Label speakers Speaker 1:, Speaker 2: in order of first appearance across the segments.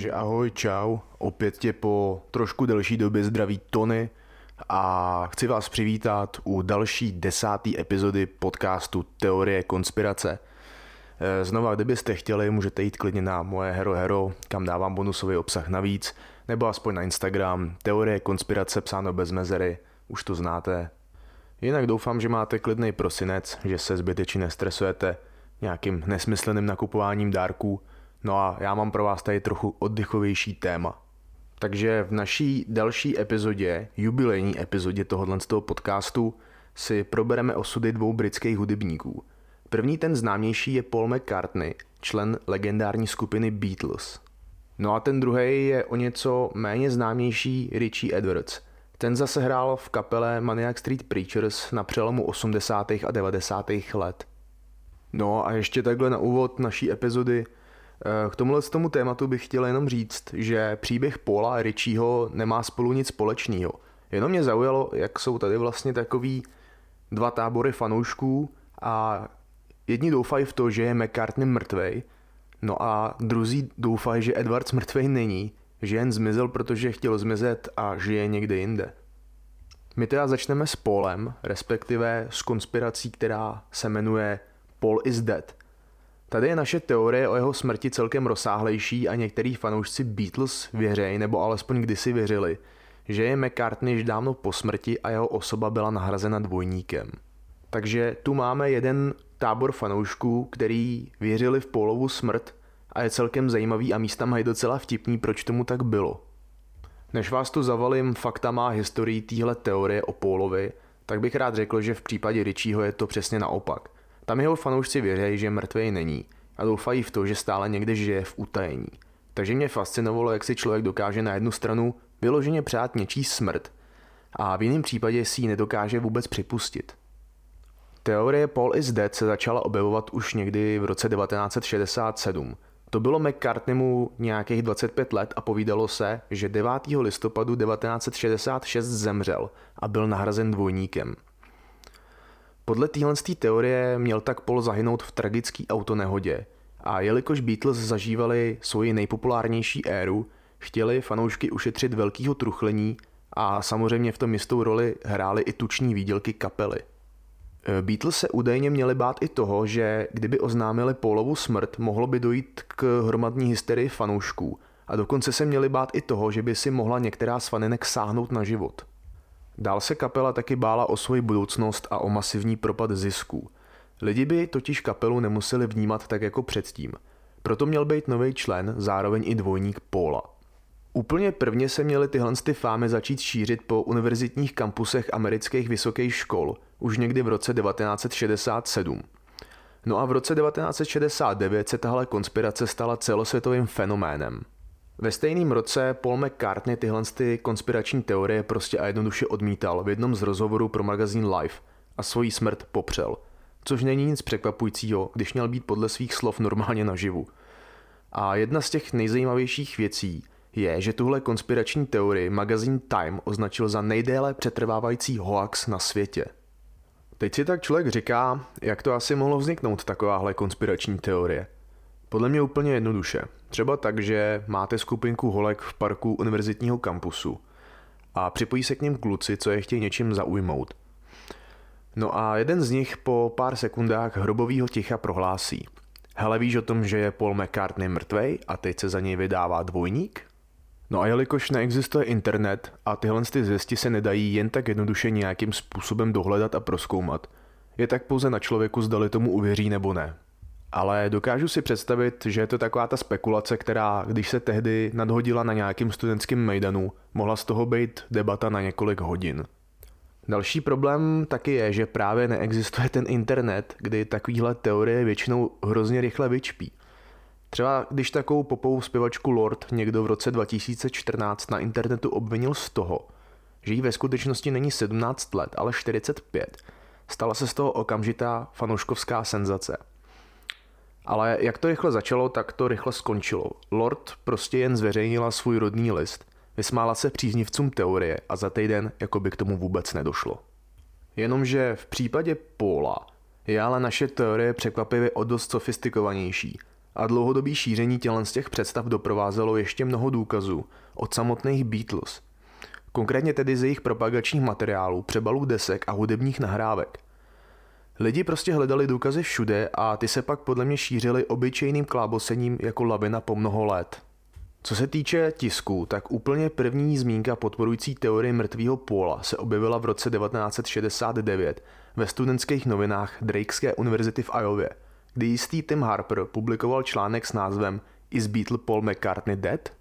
Speaker 1: Takže ahoj, čau, opět tě po trošku delší době zdraví Tony a chci vás přivítat u další desáté epizody podcastu Teorie konspirace. Eh, znova, kdybyste chtěli, můžete jít klidně na moje Hero Hero, kam dávám bonusový obsah navíc, nebo aspoň na Instagram, Teorie konspirace psáno bez mezery, už to znáte. Jinak doufám, že máte klidný prosinec, že se zbytečně nestresujete nějakým nesmyslným nakupováním dárků, no a já mám pro vás tady trochu oddychovější téma. Takže v naší další epizodě, jubilejní epizodě tohohle z toho podcastu, si probereme osudy dvou britských hudebníků. První ten známější je Paul McCartney, člen legendární skupiny Beatles. No a ten druhý je o něco méně známější Richie Edwards. Ten zase hrál v kapele Maniac Street Preachers na přelomu 80. a 90. let. No a ještě takhle na úvod naší epizody k tomuhle tomu tématu bych chtěl jenom říct, že příběh Paula a Richieho nemá spolu nic společného. Jenom mě zaujalo, jak jsou tady vlastně takový dva tábory fanoušků a jedni doufají v to, že je McCartney mrtvej, no a druzí doufají, že Edwards mrtvej není, že jen zmizel, protože chtěl zmizet a žije někde jinde. My teda začneme s Polem, respektive s konspirací, která se jmenuje Paul is dead. Tady je naše teorie o jeho smrti celkem rozsáhlejší a některý fanoušci Beatles věřejí, nebo alespoň kdysi věřili, že je McCartney již dávno po smrti a jeho osoba byla nahrazena dvojníkem. Takže tu máme jeden tábor fanoušků, který věřili v Paulovu smrt a je celkem zajímavý a místa mají docela vtipný, proč tomu tak bylo. Než vás tu zavalím faktama a historií téhle teorie o Paulovi, tak bych rád řekl, že v případě Richieho je to přesně naopak – tam jeho fanoušci věří, že mrtvý není a doufají v to, že stále někde žije v utajení. Takže mě fascinovalo, jak si člověk dokáže na jednu stranu vyloženě přát něčí smrt a v jiném případě si ji nedokáže vůbec připustit. Teorie Paul is dead se začala objevovat už někdy v roce 1967. To bylo McCartneymu nějakých 25 let a povídalo se, že 9. listopadu 1966 zemřel a byl nahrazen dvojníkem – podle téhle teorie měl tak Paul zahynout v tragické autonehodě a jelikož Beatles zažívali svoji nejpopulárnější éru, chtěli fanoušky ušetřit velkého truchlení a samozřejmě v tom jistou roli hráli i tuční výdělky kapely. E, Beatles se údajně měli bát i toho, že kdyby oznámili Paulovu smrt, mohlo by dojít k hromadní hysterii fanoušků a dokonce se měli bát i toho, že by si mohla některá z faninek sáhnout na život. Dál se kapela taky bála o svoji budoucnost a o masivní propad zisků. Lidi by totiž kapelu nemuseli vnímat tak jako předtím. Proto měl být nový člen, zároveň i dvojník Paula. Úplně prvně se měly tyhle ty fámy začít šířit po univerzitních kampusech amerických vysokých škol, už někdy v roce 1967. No a v roce 1969 se tahle konspirace stala celosvětovým fenoménem. Ve stejném roce Paul McCartney tyhle ty konspirační teorie prostě a jednoduše odmítal v jednom z rozhovorů pro magazín Life a svoji smrt popřel. Což není nic překvapujícího, když měl být podle svých slov normálně naživu. A jedna z těch nejzajímavějších věcí je, že tuhle konspirační teorii magazín Time označil za nejdéle přetrvávající hoax na světě. Teď si tak člověk říká, jak to asi mohlo vzniknout takováhle konspirační teorie – podle mě úplně jednoduše. Třeba tak, že máte skupinku holek v parku univerzitního kampusu a připojí se k ním kluci, co je chtějí něčím zaujmout. No a jeden z nich po pár sekundách hrobového ticha prohlásí. Hele, víš o tom, že je Paul McCartney mrtvej a teď se za něj vydává dvojník? No a jelikož neexistuje internet a tyhle ty zvěsti se nedají jen tak jednoduše nějakým způsobem dohledat a proskoumat, je tak pouze na člověku, zdali tomu uvěří nebo ne. Ale dokážu si představit, že je to taková ta spekulace, která, když se tehdy nadhodila na nějakým studentském mejdanu, mohla z toho být debata na několik hodin. Další problém taky je, že právě neexistuje ten internet, kdy takovýhle teorie většinou hrozně rychle vyčpí. Třeba když takovou popovou zpěvačku Lord někdo v roce 2014 na internetu obvinil z toho, že jí ve skutečnosti není 17 let, ale 45, stala se z toho okamžitá fanouškovská senzace – ale jak to rychle začalo, tak to rychle skončilo. Lord prostě jen zveřejnila svůj rodný list, vysmála se příznivcům teorie a za týden jako by k tomu vůbec nedošlo. Jenomže v případě Paula je ale naše teorie překvapivě o dost sofistikovanější A dlouhodobý šíření tělen z těch představ doprovázelo ještě mnoho důkazů od samotných Beatles. Konkrétně tedy z jejich propagačních materiálů, přebalů desek a hudebních nahrávek. Lidi prostě hledali důkazy všude a ty se pak podle mě šířily obyčejným klábosením jako lavina po mnoho let. Co se týče tisku, tak úplně první zmínka podporující teorii mrtvého póla se objevila v roce 1969 ve studentských novinách Drakeské univerzity v Iově, kdy jistý Tim Harper publikoval článek s názvem Is Beatle Paul McCartney Dead?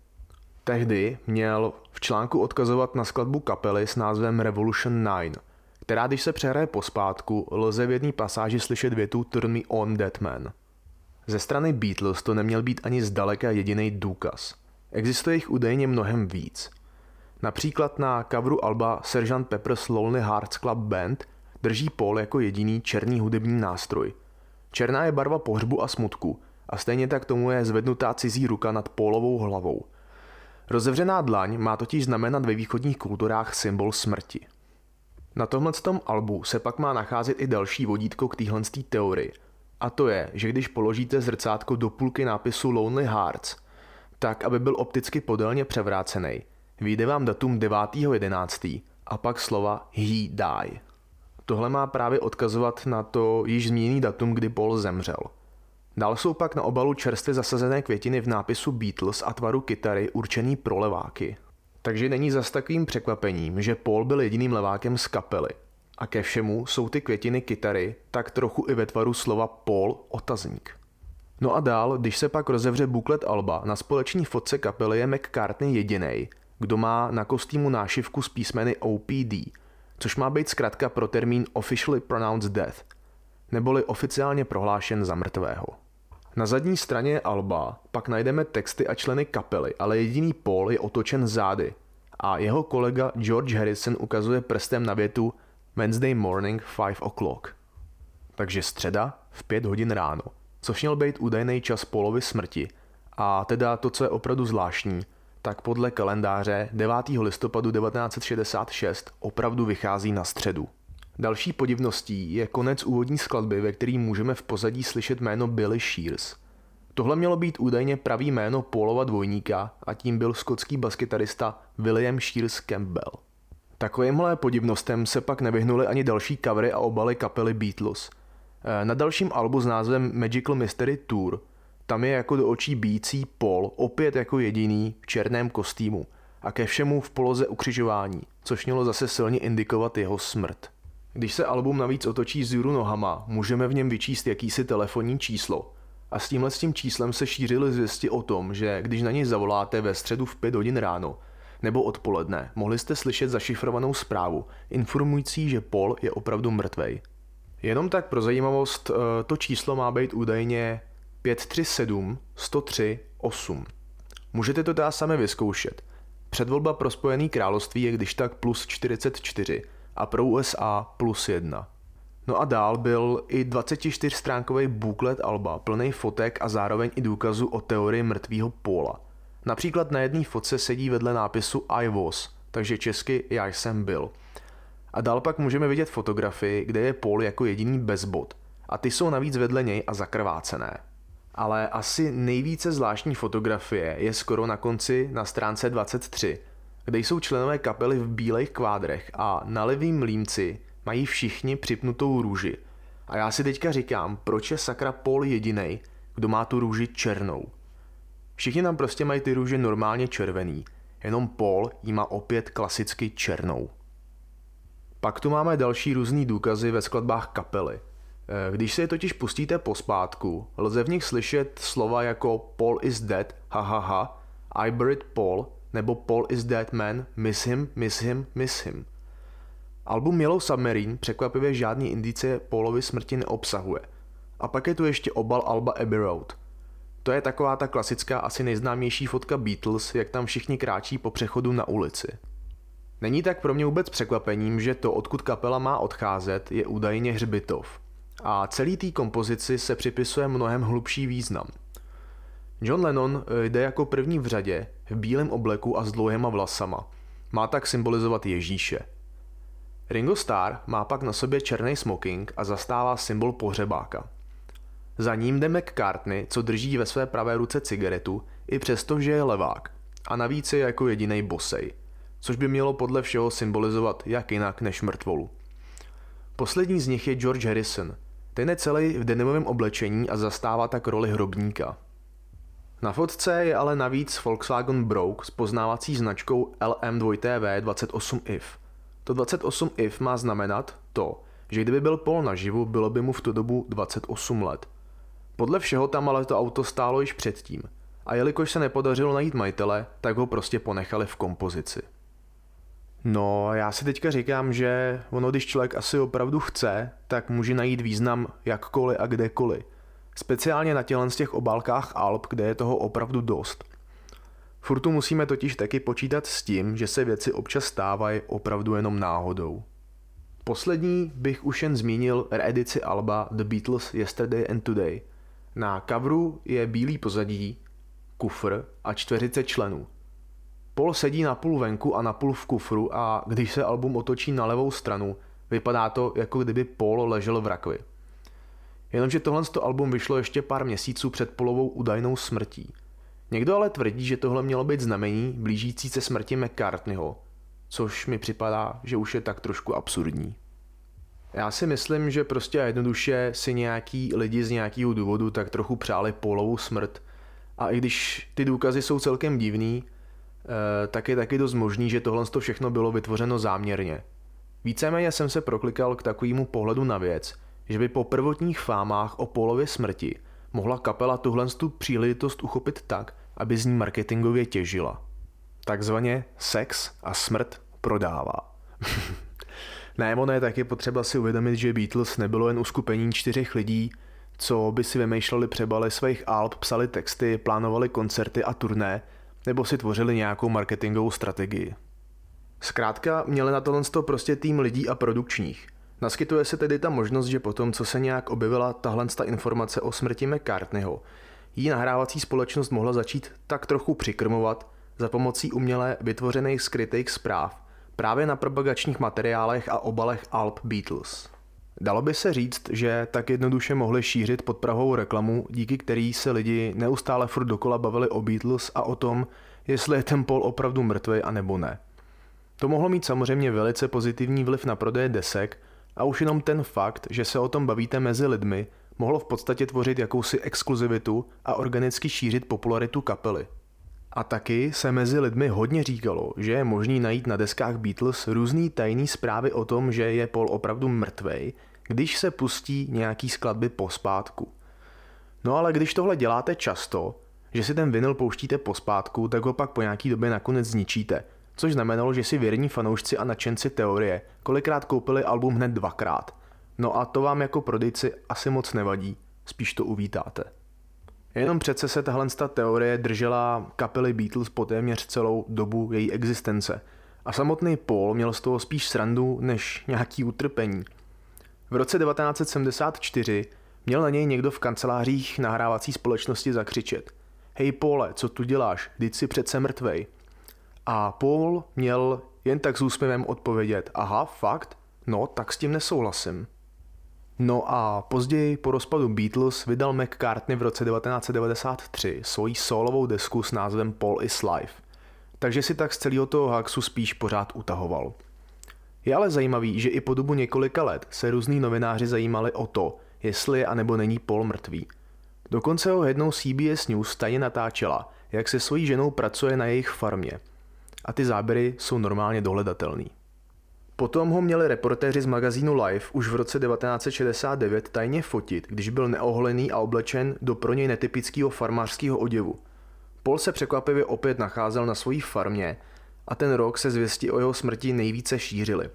Speaker 1: Tehdy měl v článku odkazovat na skladbu kapely s názvem Revolution 9, která když se přehraje pospátku, lze v jedné pasáži slyšet větu Turn me on dead man. Ze strany Beatles to neměl být ani zdaleka jediný důkaz – Existuje jich údajně mnohem víc. Například na coveru alba Sgt. Pepper's Lonely Hearts Club Band drží Paul jako jediný černý hudební nástroj. Černá je barva pohřbu a smutku a stejně tak tomu je zvednutá cizí ruka nad Paulovou hlavou. Rozevřená dlaň má totiž znamenat ve východních kulturách symbol smrti. Na tomhle albu se pak má nacházet i další vodítko k téhle teorii. A to je, že když položíte zrcátko do půlky nápisu Lonely Hearts – tak, aby byl opticky podélně převrácený. Vyjde vám datum 9.11. a pak slova he die. Tohle má právě odkazovat na to již zmíněný datum, kdy Paul zemřel. Dál jsou pak na obalu čerstvě zasazené květiny v nápisu Beatles a tvaru kytary určený pro leváky. Takže není zas takovým překvapením, že Paul byl jediným levákem z kapely. A ke všemu jsou ty květiny kytary tak trochu i ve tvaru slova Paul otazník. No a dál, když se pak rozevře buklet Alba, na společní fotce kapely je McCartney jediný, kdo má na kostýmu nášivku s písmeny OPD, což má být zkrátka pro termín Officially Pronounced Death, neboli oficiálně prohlášen za mrtvého. Na zadní straně Alba pak najdeme texty a členy kapely, ale jediný Paul je otočen zády a jeho kolega George Harrison ukazuje prstem na větu Wednesday morning 5 o'clock. Takže středa v 5 hodin ráno což měl být údajný čas polovy smrti. A teda to, co je opravdu zvláštní, tak podle kalendáře 9. listopadu 1966 opravdu vychází na středu. Další podivností je konec úvodní skladby, ve který můžeme v pozadí slyšet jméno Billy Shears. Tohle mělo být údajně pravý jméno Paulova dvojníka a tím byl skotský baskytarista William Shears Campbell. Takovýmhle podivnostem se pak nevyhnuly ani další covery a obaly kapely Beatles – Eh, na dalším albu s názvem Magical Mystery Tour tam je jako do očí bící Paul, opět jako jediný v černém kostýmu a ke všemu v poloze ukřižování, což mělo zase silně indikovat jeho smrt. Když se album navíc otočí z juru nohama, můžeme v něm vyčíst jakýsi telefonní číslo. A s tímhle s tím číslem se šířily zvěsti o tom, že když na něj zavoláte ve středu v 5 hodin ráno nebo odpoledne, mohli jste slyšet zašifrovanou zprávu, informující, že Paul je opravdu mrtvej. Jenom tak pro zajímavost, eh, to číslo má být údajně 537 103 8. Můžete to teda sami vyzkoušet. Předvolba pro Spojený království je když tak plus 44 a pro USA plus 1. No a dál byl i 24-stránkový booklet Alba, plný fotek a zároveň i důkazu o teorii mrtvého póla. Například na jedné fotce sedí vedle nápisu I was, takže česky já jsem byl. A dál pak můžeme vidět fotografii, kde je Paul jako jediný bez bod. A ty jsou navíc vedle něj a zakrvácené. Ale asi nejvíce zvláštní fotografie je skoro na konci na stránce 23, kde jsou členové kapely v bílých kvádrech a na levým límci mají všichni připnutou růži. A já si teďka říkám, proč je sakra Paul jediný, kdo má tu růži černou. Všichni tam prostě mají ty růže normálně červený, jenom Paul jí má opět klasicky černou. Pak tu máme další různý důkazy ve skladbách kapely. Eh, když se je totiž pustíte pospátku, lze v nich slyšet slova jako Paul is dead, ha ha ha, I buried Paul, nebo Paul is dead man, miss him, miss him, miss him. Album Yellow Submarine překvapivě žádný indice Paulovy smrti neobsahuje. A pak je tu ještě obal Alba Abbey Road. To je taková ta klasická asi nejznámější fotka Beatles, jak tam všichni kráčí po přechodu na ulici. Není tak pro mě vůbec překvapením, že to, odkud kapela má odcházet, je údajně hřbitov. A celý té kompozici se připisuje mnohem hlubší význam. John Lennon eh, jde jako první v řadě v bílém obleku a s dlouhýma vlasama. Má tak symbolizovat Ježíše. Ringo Starr má pak na sobě černý smoking a zastává symbol pohřebáka. Za ním jde McCartney, co drží ve své pravé ruce cigaretu, i přesto, že je levák. A navíc je jako jediný bosej. Což by mělo podle všeho symbolizovat jak jinak než mrtvolu. Poslední z nich je George Harrison. Ten je celý v denimovém oblečení a zastává tak roli hrobníka. Na fotce je ale navíc Volkswagen Brouk s poznávací značkou LM2TV28IF. To 28IF má znamenat to, že kdyby byl Paul naživu, bylo by mu v tu dobu 28 let. Podle všeho tam ale to auto stálo již předtím a jelikož se nepodařilo najít majitele, tak ho prostě ponechali v kompozici. No, já si teďka říkám, že ono, když člověk asi opravdu chce, tak může najít význam jakkoliv a kdekoliv. Speciálně na tělen z těch obálkách Alp, kde je toho opravdu dost. Furtu musíme totiž taky počítat s tím, že se věci občas stávají opravdu jenom náhodou. Poslední bych už jen zmínil reedici Alba The Beatles Yesterday and Today. Na coveru je bílý pozadí, kufr a čtveřice členů. Paul sedí na půl venku a na půl v kufru a když se album otočí na levou stranu, vypadá to, jako kdyby Paul ležel v rakvi. Jenomže tohle album vyšlo ještě pár měsíců před polovou údajnou smrtí. Někdo ale tvrdí, že tohle mělo být znamení blížící se smrti McCartneyho, což mi připadá, že už je tak trošku absurdní. Já si myslím, že prostě jednoduše si nějaký lidi z nějakého důvodu tak trochu přáli polovou smrt a i když ty důkazy jsou celkem divný, eh, tak je taky dost možný, že tohle všechno bylo vytvořeno záměrně. Víceméně jsem se proklikal k takovému pohledu na věc, že by po prvotních fámách o polově smrti mohla kapela tuhle tu příležitost uchopit tak, aby z ní marketingově těžila. Takzvaně sex a smrt prodává. ne, ono je taky potřeba si uvědomit, že Beatles nebylo jen uskupení čtyřech lidí, co by si vymýšleli přebaly svých alb, psali texty, plánovali koncerty a turné, nebo si tvořili nějakou marketingovou strategii. Zkrátka měli na tohle prostě tým lidí a produkčních. Naskytuje se tedy ta možnost, že potom, co se nějak objevila tahle informace o smrti McCartneyho, jí nahrávací společnost mohla začít tak trochu přikrmovat za pomocí uměle vytvořených skrytých zpráv právě na propagačních materiálech a obalech Alp Beatles. Dalo by se říct, že tak jednoduše mohli šířit podprahovou reklamu, díky který se lidi neustále furt dokola bavili o Beatles a o tom, jestli je ten Paul opravdu mrtvý a nebo ne. To mohlo mít samozřejmě velice pozitivní vliv na prodeje desek a už jenom ten fakt, že se o tom bavíte mezi lidmi, mohlo v podstatě tvořit jakousi exkluzivitu a organicky šířit popularitu kapely. A taky se mezi lidmi hodně říkalo, že je možný najít na deskách Beatles různý tajný zprávy o tom, že je Paul opravdu mrtvej, když se pustí nějaký skladby pospátku. No ale když tohle děláte často, že si ten vinyl pouštíte pospátku, tak ho pak po nějaký době nakonec zničíte, což znamenalo, že si věrní fanoušci a nadšenci teorie kolikrát koupili album hned dvakrát. No a to vám jako prodejci asi moc nevadí, spíš to uvítáte. Jenom přece se tahle teorie držela kapely Beatles po téměř celou dobu její existence. A samotný Paul měl z toho spíš srandu než nějaký utrpení. V roce 1974 měl na něj někdo v kancelářích nahrávací společnosti zakřičet. Hej Pole, co tu děláš? Vždyť si přece mrtvej. A Paul měl jen tak s úsměvem odpovědět. Aha, fakt? No, tak s tím nesouhlasím. No a později po rozpadu Beatles vydal McCartney v roce 1993 svoji solovou desku s názvem Paul is Life. Takže si tak z celého toho haxu spíš pořád utahoval. Je ale zajímavý, že i po dobu několika let se různí novináři zajímali o to, jestli je anebo není Paul mrtvý. Dokonce ho jednou CBS News tajně natáčela, jak se svojí ženou pracuje na jejich farmě. A ty záběry jsou normálně dohledatelný. Potom ho měli reportéři z magazínu Life už v roce 1969 tajně fotit, když byl neoholený a oblečen do pro něj netypického farmářského oděvu. Paul se překvapivě opět nacházel na své farmě a ten rok se zvěsti o jeho smrti nejvíce šířily.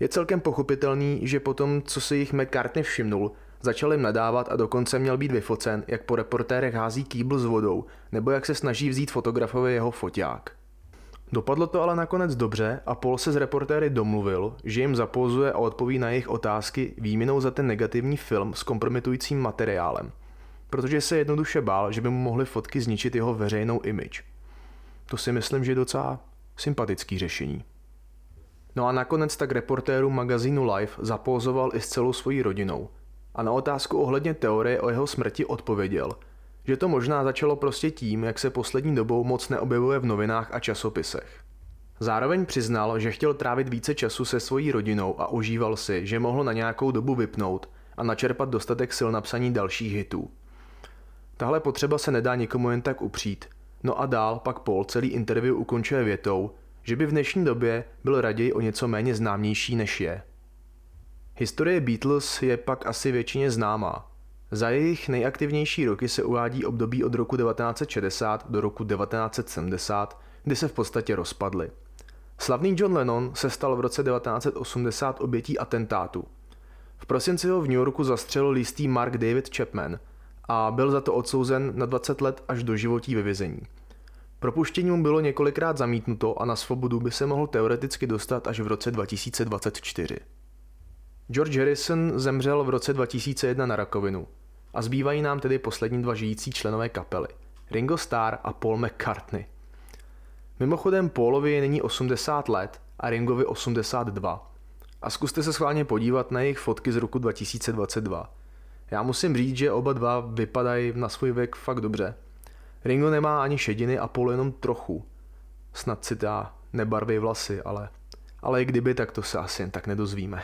Speaker 1: Je celkem pochopitelný, že potom, co si jich McCartney všimnul, začal jim nadávat a dokonce měl být vyfocen, jak po reportérech hází kýbl s vodou, nebo jak se snaží vzít fotografovi jeho foťák. Dopadlo to ale nakonec dobře a Paul se s reportéry domluvil, že jim zapozuje a odpoví na jejich otázky výměnou za ten negativní film s kompromitujícím materiálem, protože se jednoduše bál, že by mu mohly fotky zničit jeho veřejnou image. To si myslím, že je docela sympatický řešení. No a nakonec tak reportéru magazínu Life zapózoval i s celou svojí rodinou. a na otázku ohledně teorie o jeho smrti odpověděl, že to možná začalo prostě tím, jak se poslední dobou moc neobjevuje v novinách a časopisech. Zároveň přiznal, že chtěl trávit více času se svojí rodinou a užíval si, že mohl na nějakou dobu vypnout a načerpat dostatek sil na psaní dalších hitů. Tahle potřeba se nedá nikomu jen tak upřít. No a dál pak Paul celý interview ukončuje větou, že by v dnešní době byl raději o něco méně známější než je. Historie Beatles je pak asi většině známá. Za jejich nejaktivnější roky se uvádí období od roku 1960 do roku 1970, kdy se v podstatě rozpadly. Slavný John Lennon se stal v roce 1980 obětí atentátu. V prosinci ho v New Yorku zastřelil listý Mark David Chapman a byl za to odsouzen na 20 let až do životí ve vězení. Propuštění mu bylo několikrát zamítnuto a na svobodu by se mohl teoreticky dostat až v roce 2024. George Harrison zemřel v roce 2001 na rakovinu a zbývají nám tedy poslední dva žijící členové kapely, Ringo Starr a Paul McCartney. Mimochodem Paulovi je nyní 80 let a Ringovi 82. A zkuste se schválně podívat na jejich fotky z roku 2022. Já musím říct, že oba dva vypadají na svůj věk fakt dobře. Ringo nemá ani šediny a Paul jenom trochu. Snad si ta nebarví vlasy, ale, ale i kdyby, tak to se asi jen tak nedozvíme.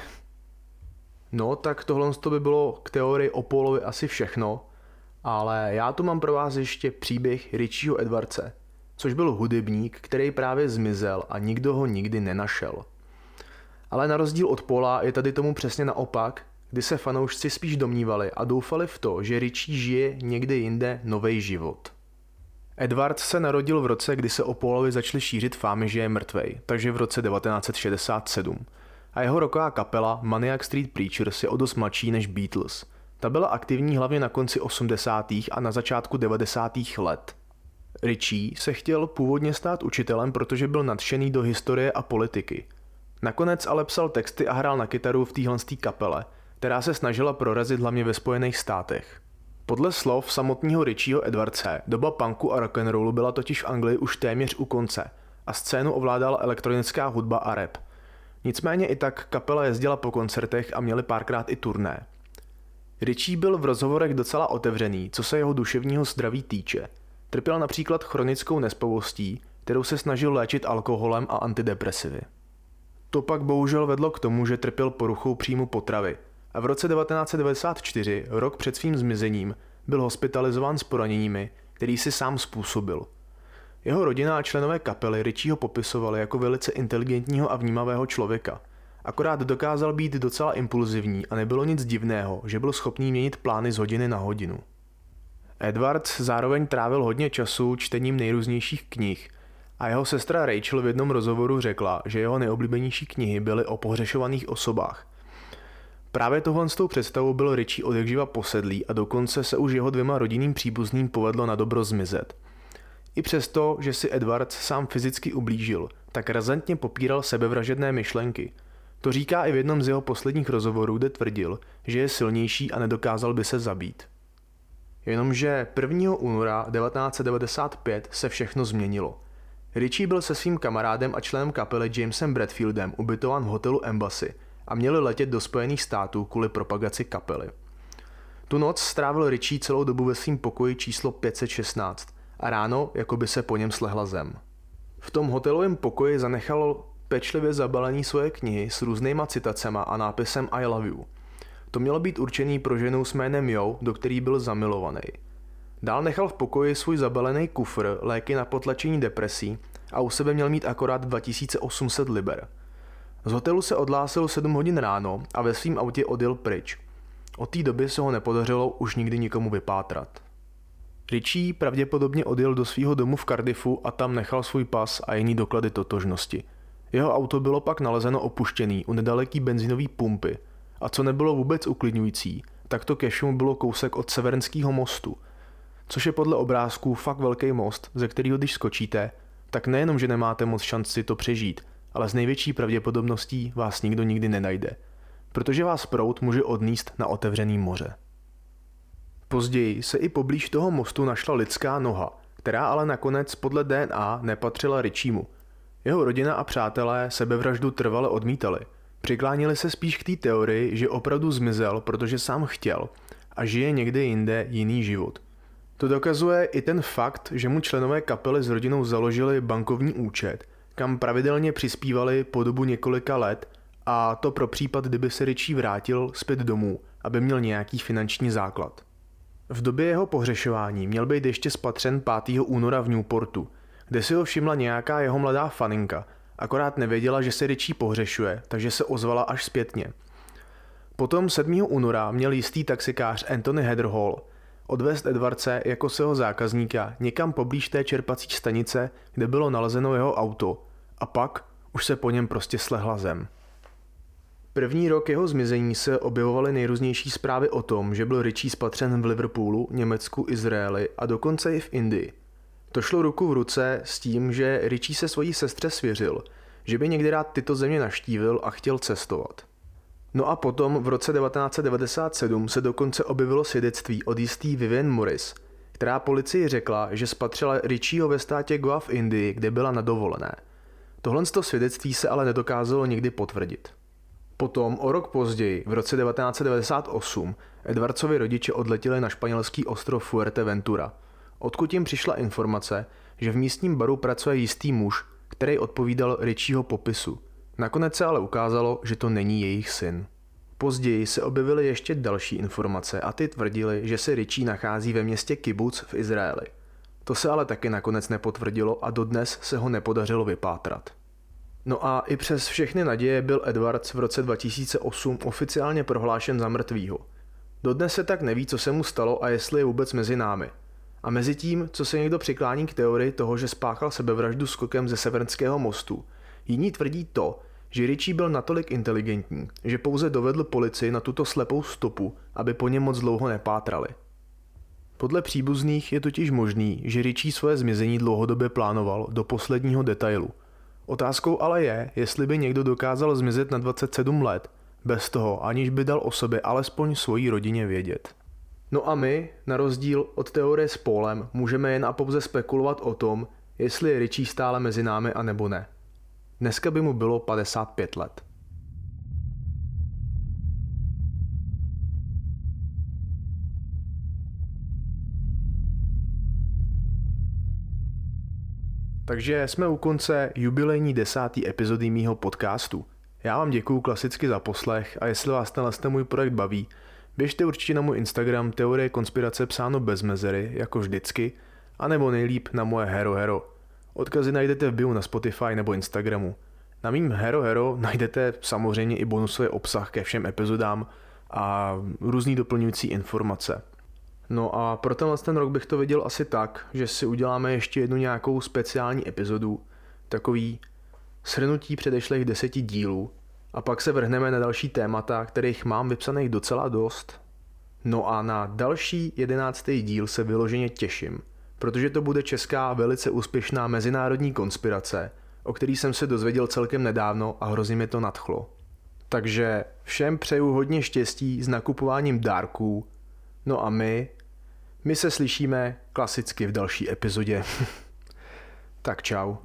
Speaker 1: No, tak tohle to by bylo k teorii o Paulovi asi všechno, ale já tu mám pro vás ještě příběh Richieho Edwardse, což byl hudebník, který právě zmizel a nikdo ho nikdy nenašel. Ale na rozdíl od Pola je tady tomu přesně naopak, kdy se fanoušci spíš domnívali a doufali v to, že Richie žije někde jinde nový život. Edward se narodil v roce, kdy se o Paulovi začaly šířit fámy, že je mrtvej, takže v roce 1967. A jeho roková kapela Maniac Street Preachers je o dost mladší než Beatles. Ta byla aktivní hlavně na konci 80. a na začátku 90. let. Richie se chtěl původně stát učitelem, protože byl nadšený do historie a politiky. Nakonec ale psal texty a hrál na kytaru v téhle kapele, která se snažila prorazit hlavně ve Spojených státech. Podle slov samotného Richieho Edwardse, doba punku a rock'n'rollu byla totiž v Anglii už téměř u konce a scénu ovládala elektronická hudba a rap. Nicméně i tak kapela jezdila po koncertech a měli párkrát i turné. Richie byl v rozhovorech docela otevřený, co se jeho duševního zdraví týče – Trpěl například chronickou nespavostí, kterou se snažil léčit alkoholem a antidepresivy. To pak bohužel vedlo k tomu, že trpěl poruchou příjmu potravy a v roce 1994, rok před svým zmizením, byl hospitalizován s poraněními, který si sám způsobil. Jeho rodina a členové kapely Richieho popisovali jako velice inteligentního a vnímavého člověka. Akorát dokázal být docela impulzivní a nebylo nic divného, že byl schopný měnit plány z hodiny na hodinu. Edward zároveň trávil hodně času čtením nejrůznějších knih a jeho sestra Rachel v jednom rozhovoru řekla, že jeho nejoblíbenější knihy byly o pohřešovaných osobách. Právě tohle s tou představou byl Richie od jakživa posedlý a dokonce se už jeho dvěma rodinným příbuzným povedlo na dobro zmizet. I přesto, že si Edward sám fyzicky ublížil, tak razantně popíral sebevražedné myšlenky. To říká i v jednom z jeho posledních rozhovorů, kde tvrdil, že je silnější a nedokázal by se zabít. Jenomže 1. února 1995 se všechno změnilo. Richie byl se svým kamarádem a členem kapely Jamesem Bradfieldem ubytován v hotelu Embassy a měli letět do Spojených států kvůli propagaci kapely. Tu noc strávil Richie celou dobu ve svém pokoji číslo 516 a ráno jako by se po něm slehla zem. V tom hotelovém pokoji zanechal pečlivě zabalení svoje knihy s různýma citacema a nápisem I love you – to mělo být určený pro ženu s jménem Jo, do který byl zamilovaný. Dál nechal v pokoji svůj zabalený kufr, léky na potlačení depresí a u sebe měl mít akorát 2800 liber. Z hotelu se odhlásil 7 hodin ráno a ve svém autě odjel pryč. Od té doby se ho nepodařilo už nikdy nikomu vypátrat. Richie pravděpodobně odjel do svého domu v Cardiffu a tam nechal svůj pas a jiný doklady totožnosti. Jeho auto bylo pak nalezeno opuštěný u nedaleký benzinové pumpy a co nebylo vůbec uklidňující, tak to Cashew bylo kousek od Severnského mostu, což je podle obrázků fakt velký most, ze kterého když skočíte, tak nejenom, že nemáte moc šanci to přežít, ale s největší pravděpodobností vás nikdo nikdy nenajde, protože vás prout může odníst na otevřený moře. Později se i poblíž toho mostu našla lidská noha, která ale nakonec podle DNA nepatřila Richimu. Jeho rodina a přátelé sebevraždu trvale odmítali – Přiklánili se spíš k té teorii, že opravdu zmizel, protože sám chtěl a žije někde jinde jiný život. To dokazuje i ten fakt, že mu členové kapely s rodinou založili bankovní účet, kam pravidelně přispívali po dobu několika let a to pro případ, kdyby se Richie vrátil zpět domů, aby měl nějaký finanční základ. V době jeho pohřešování měl být ještě spatřen 5. února v Newportu, kde si ho všimla nějaká jeho mladá faninka, akorát nevěděla, že se Richie pohřešuje, takže se ozvala až zpětně. Potom 7. února měl jistý taxikář Anthony Heatherhall odvést Edwardse jako svého zákazníka někam poblíž té čerpací stanice, kde bylo nalezeno jeho auto a pak už se po něm prostě slehla zem. První rok jeho zmizení se objevovaly nejrůznější zprávy o tom, že byl Richie spatřen v Liverpoolu, Německu, Izraeli a dokonce i v Indii. To šlo ruku v ruce s tím, že Richie se svojí sestře svěřil, že by někdy rád tyto země naštívil a chtěl cestovat. No a potom v roce 1997 se dokonce objevilo svědectví od jistý Vivian Morris, která policii řekla, že spatřila Richieho ve státě Goa v Indii, kde byla na dovolené. Tohle svědectví se ale nedokázalo nikdy potvrdit. Potom, o rok později, v roce 1998, Edwardsovi rodiče odletěli na španělský ostrov Fuerteventura, odkud jim přišla informace, že v místním baru pracuje jistý muž, který odpovídal Richieho popisu. Nakonec se ale ukázalo, že to není jejich syn. Později se objevily ještě další informace a ty tvrdili, že se Richie nachází ve městě Kibuc v Izraeli. To se ale taky nakonec nepotvrdilo a dodnes se ho nepodařilo vypátrat. No a i přes všechny naděje byl Edwards v roce 2008 oficiálně prohlášen za mrtvýho. Dodnes se tak neví, co se mu stalo a jestli je vůbec mezi námi. A mezi tím, co se někdo přiklání k teorii toho, že spáchal sebevraždu skokem ze Severnského mostu, jiní tvrdí to, že Richie byl natolik inteligentní, že pouze dovedl policii na tuto slepou stopu, aby po něm moc dlouho nepátrali. Podle příbuzných je totiž možný, že Richie svoje zmizení dlouhodobě plánoval do posledního detailu – Otázkou ale je, jestli by někdo dokázal zmizet na 27 let, bez toho, aniž by dal o sobě alespoň svojí rodině vědět. No a my, na rozdíl od teorie s Polem, můžeme jen a pouze spekulovat o tom, jestli je Richie stále mezi námi a nebo ne. Dneska by mu bylo 55 let. Takže jsme u konce jubilejní desátý epizody mýho podcastu. Já vám děkuju klasicky za poslech a jestli vás tenhle můj projekt baví, běžte určitě na můj Instagram Teorie konspirace psáno bez mezery, jako vždycky, anebo nejlíp na moje Hero Hero. Odkazy najdete v bio na Spotify nebo Instagramu. Na mým Hero Hero najdete samozřejmě i bonusový obsah ke všem epizodám a různý doplňující informace. No a pro tenhle ten rok bych to viděl asi tak, že si uděláme ještě jednu nějakou speciální epizodu, takový shrnutí předešlých deseti dílů a pak se vrhneme na další témata, kterých mám vypsaných docela dost. No a na další jedenáctý díl se vyloženě těším, protože to bude česká velice úspěšná mezinárodní konspirace, o který jsem se dozvěděl celkem nedávno a hrozně mi to nadchlo. Takže všem přeju hodně štěstí s nakupováním dárků, no a my my se slyšíme klasicky v další epizodě. tak čau.